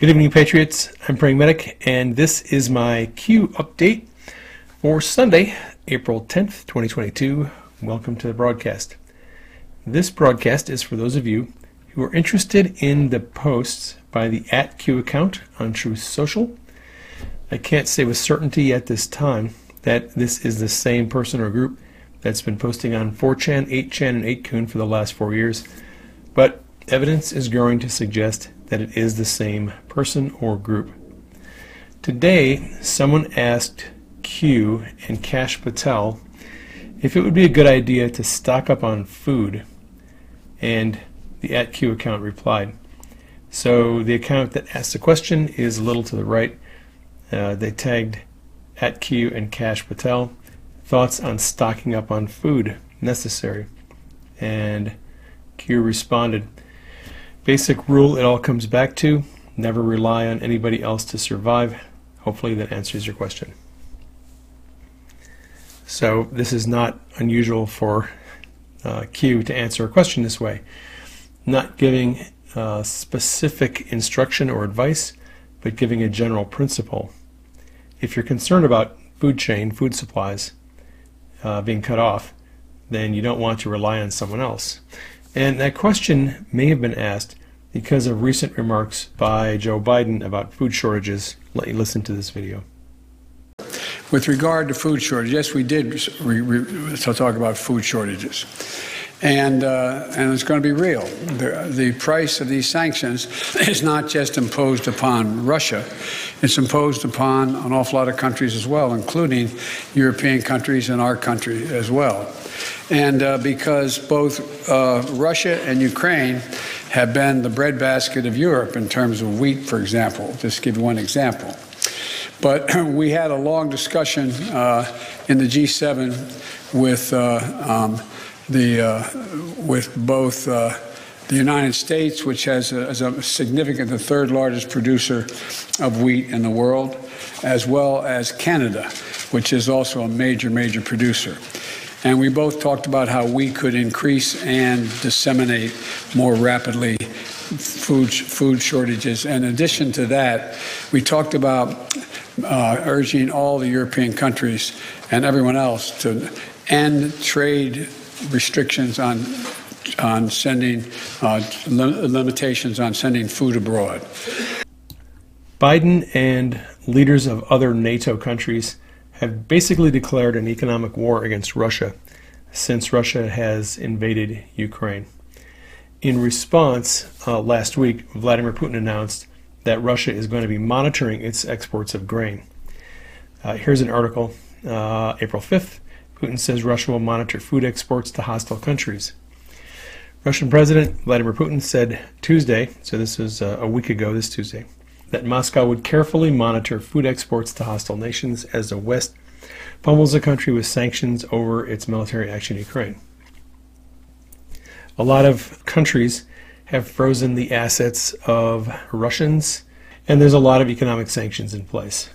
Good evening, Patriots. I'm Praying Medic, and this is my Q update for Sunday, April 10th, 2022. Welcome to the broadcast. This broadcast is for those of you who are interested in the posts by the at Q account on Truth Social. I can't say with certainty at this time that this is the same person or group that's been posting on 4chan, 8chan, and 8kun for the last four years, but evidence is growing to suggest that it is the same person or group. Today, someone asked Q and Kash Patel if it would be a good idea to stock up on food, and the at Q account replied. So the account that asked the question is a little to the right. Uh, they tagged at Q and Kash Patel. Thoughts on stocking up on food necessary? And Q responded, Basic rule it all comes back to never rely on anybody else to survive. Hopefully that answers your question. So, this is not unusual for uh, Q to answer a question this way, not giving uh, specific instruction or advice, but giving a general principle. If you're concerned about food chain, food supplies uh, being cut off, then you don't want to rely on someone else. And that question may have been asked because of recent remarks by Joe Biden about food shortages. Let you listen to this video. With regard to food shortage, yes, we did re- re- talk about food shortages. And, uh, and it's going to be real. The, the price of these sanctions is not just imposed upon Russia, it's imposed upon an awful lot of countries as well, including European countries and our country as well. And uh, because both uh, Russia and Ukraine have been the breadbasket of Europe in terms of wheat, for example, just to give you one example. But we had a long discussion uh, in the G7 with uh, um, the uh, with both uh, the United States, which has a, is a significant, the third largest producer of wheat in the world, as well as Canada, which is also a major, major producer. And we both talked about how we could increase and disseminate more rapidly food, food shortages. In addition to that, we talked about uh, urging all the European countries and everyone else to end trade restrictions on on sending uh, limitations on sending food abroad. Biden and leaders of other NATO countries have basically declared an economic war against Russia since Russia has invaded Ukraine. In response, uh, last week, Vladimir Putin announced that Russia is going to be monitoring its exports of grain. Uh, here's an article, uh, April 5th. Putin says Russia will monitor food exports to hostile countries. Russian President Vladimir Putin said Tuesday, so this was uh, a week ago this Tuesday, that Moscow would carefully monitor food exports to hostile nations as the West pummels the country with sanctions over its military action in Ukraine. A lot of countries have frozen the assets of Russians, and there's a lot of economic sanctions in place.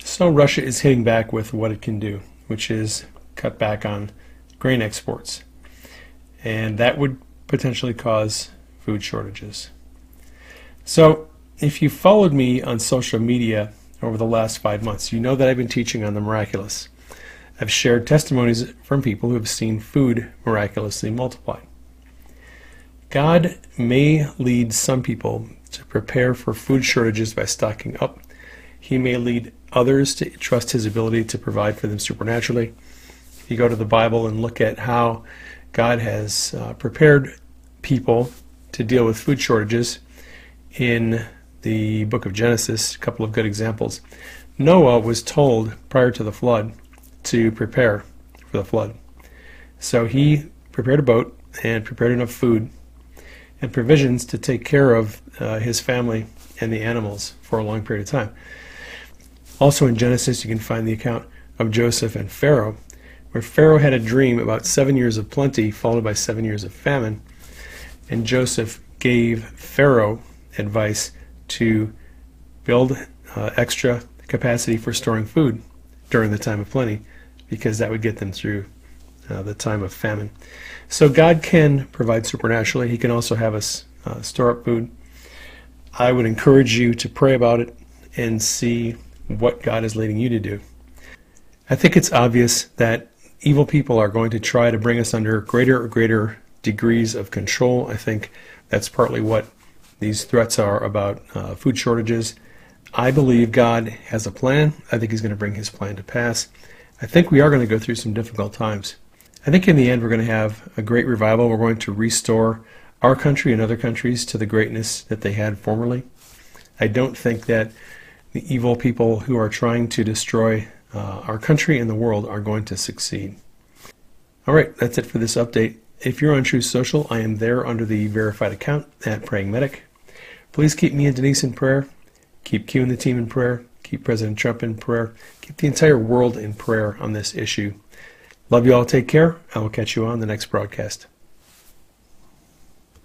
So Russia is hitting back with what it can do, which is cut back on grain exports. And that would potentially cause food shortages. So if you followed me on social media over the last five months, you know that I've been teaching on the miraculous. I've shared testimonies from people who have seen food miraculously multiply. God may lead some people to prepare for food shortages by stocking up. He may lead others to trust his ability to provide for them supernaturally. If you go to the Bible and look at how God has uh, prepared people to deal with food shortages in the book of Genesis, a couple of good examples. Noah was told prior to the flood to prepare for the flood. So he prepared a boat and prepared enough food and provisions to take care of uh, his family and the animals for a long period of time. Also in Genesis, you can find the account of Joseph and Pharaoh, where Pharaoh had a dream about seven years of plenty followed by seven years of famine. And Joseph gave Pharaoh advice to build uh, extra capacity for storing food during the time of plenty, because that would get them through uh, the time of famine. So God can provide supernaturally. He can also have us uh, store up food. I would encourage you to pray about it and see what God is leading you to do. I think it's obvious that evil people are going to try to bring us under greater and greater degrees of control. I think that's partly what these threats are about uh, food shortages. I believe God has a plan. I think He's going to bring His plan to pass. I think we are going to go through some difficult times. I think in the end, we're going to have a great revival. We're going to restore our country and other countries to the greatness that they had formerly. I don't think that the evil people who are trying to destroy uh, our country and the world are going to succeed. All right, that's it for this update. If you're on Truth Social, I am there under the verified account at Praying Medic. Please keep me and Denise in prayer. Keep Q and the team in prayer. Keep President Trump in prayer. Keep the entire world in prayer on this issue. Love you all. Take care. I will catch you on the next broadcast.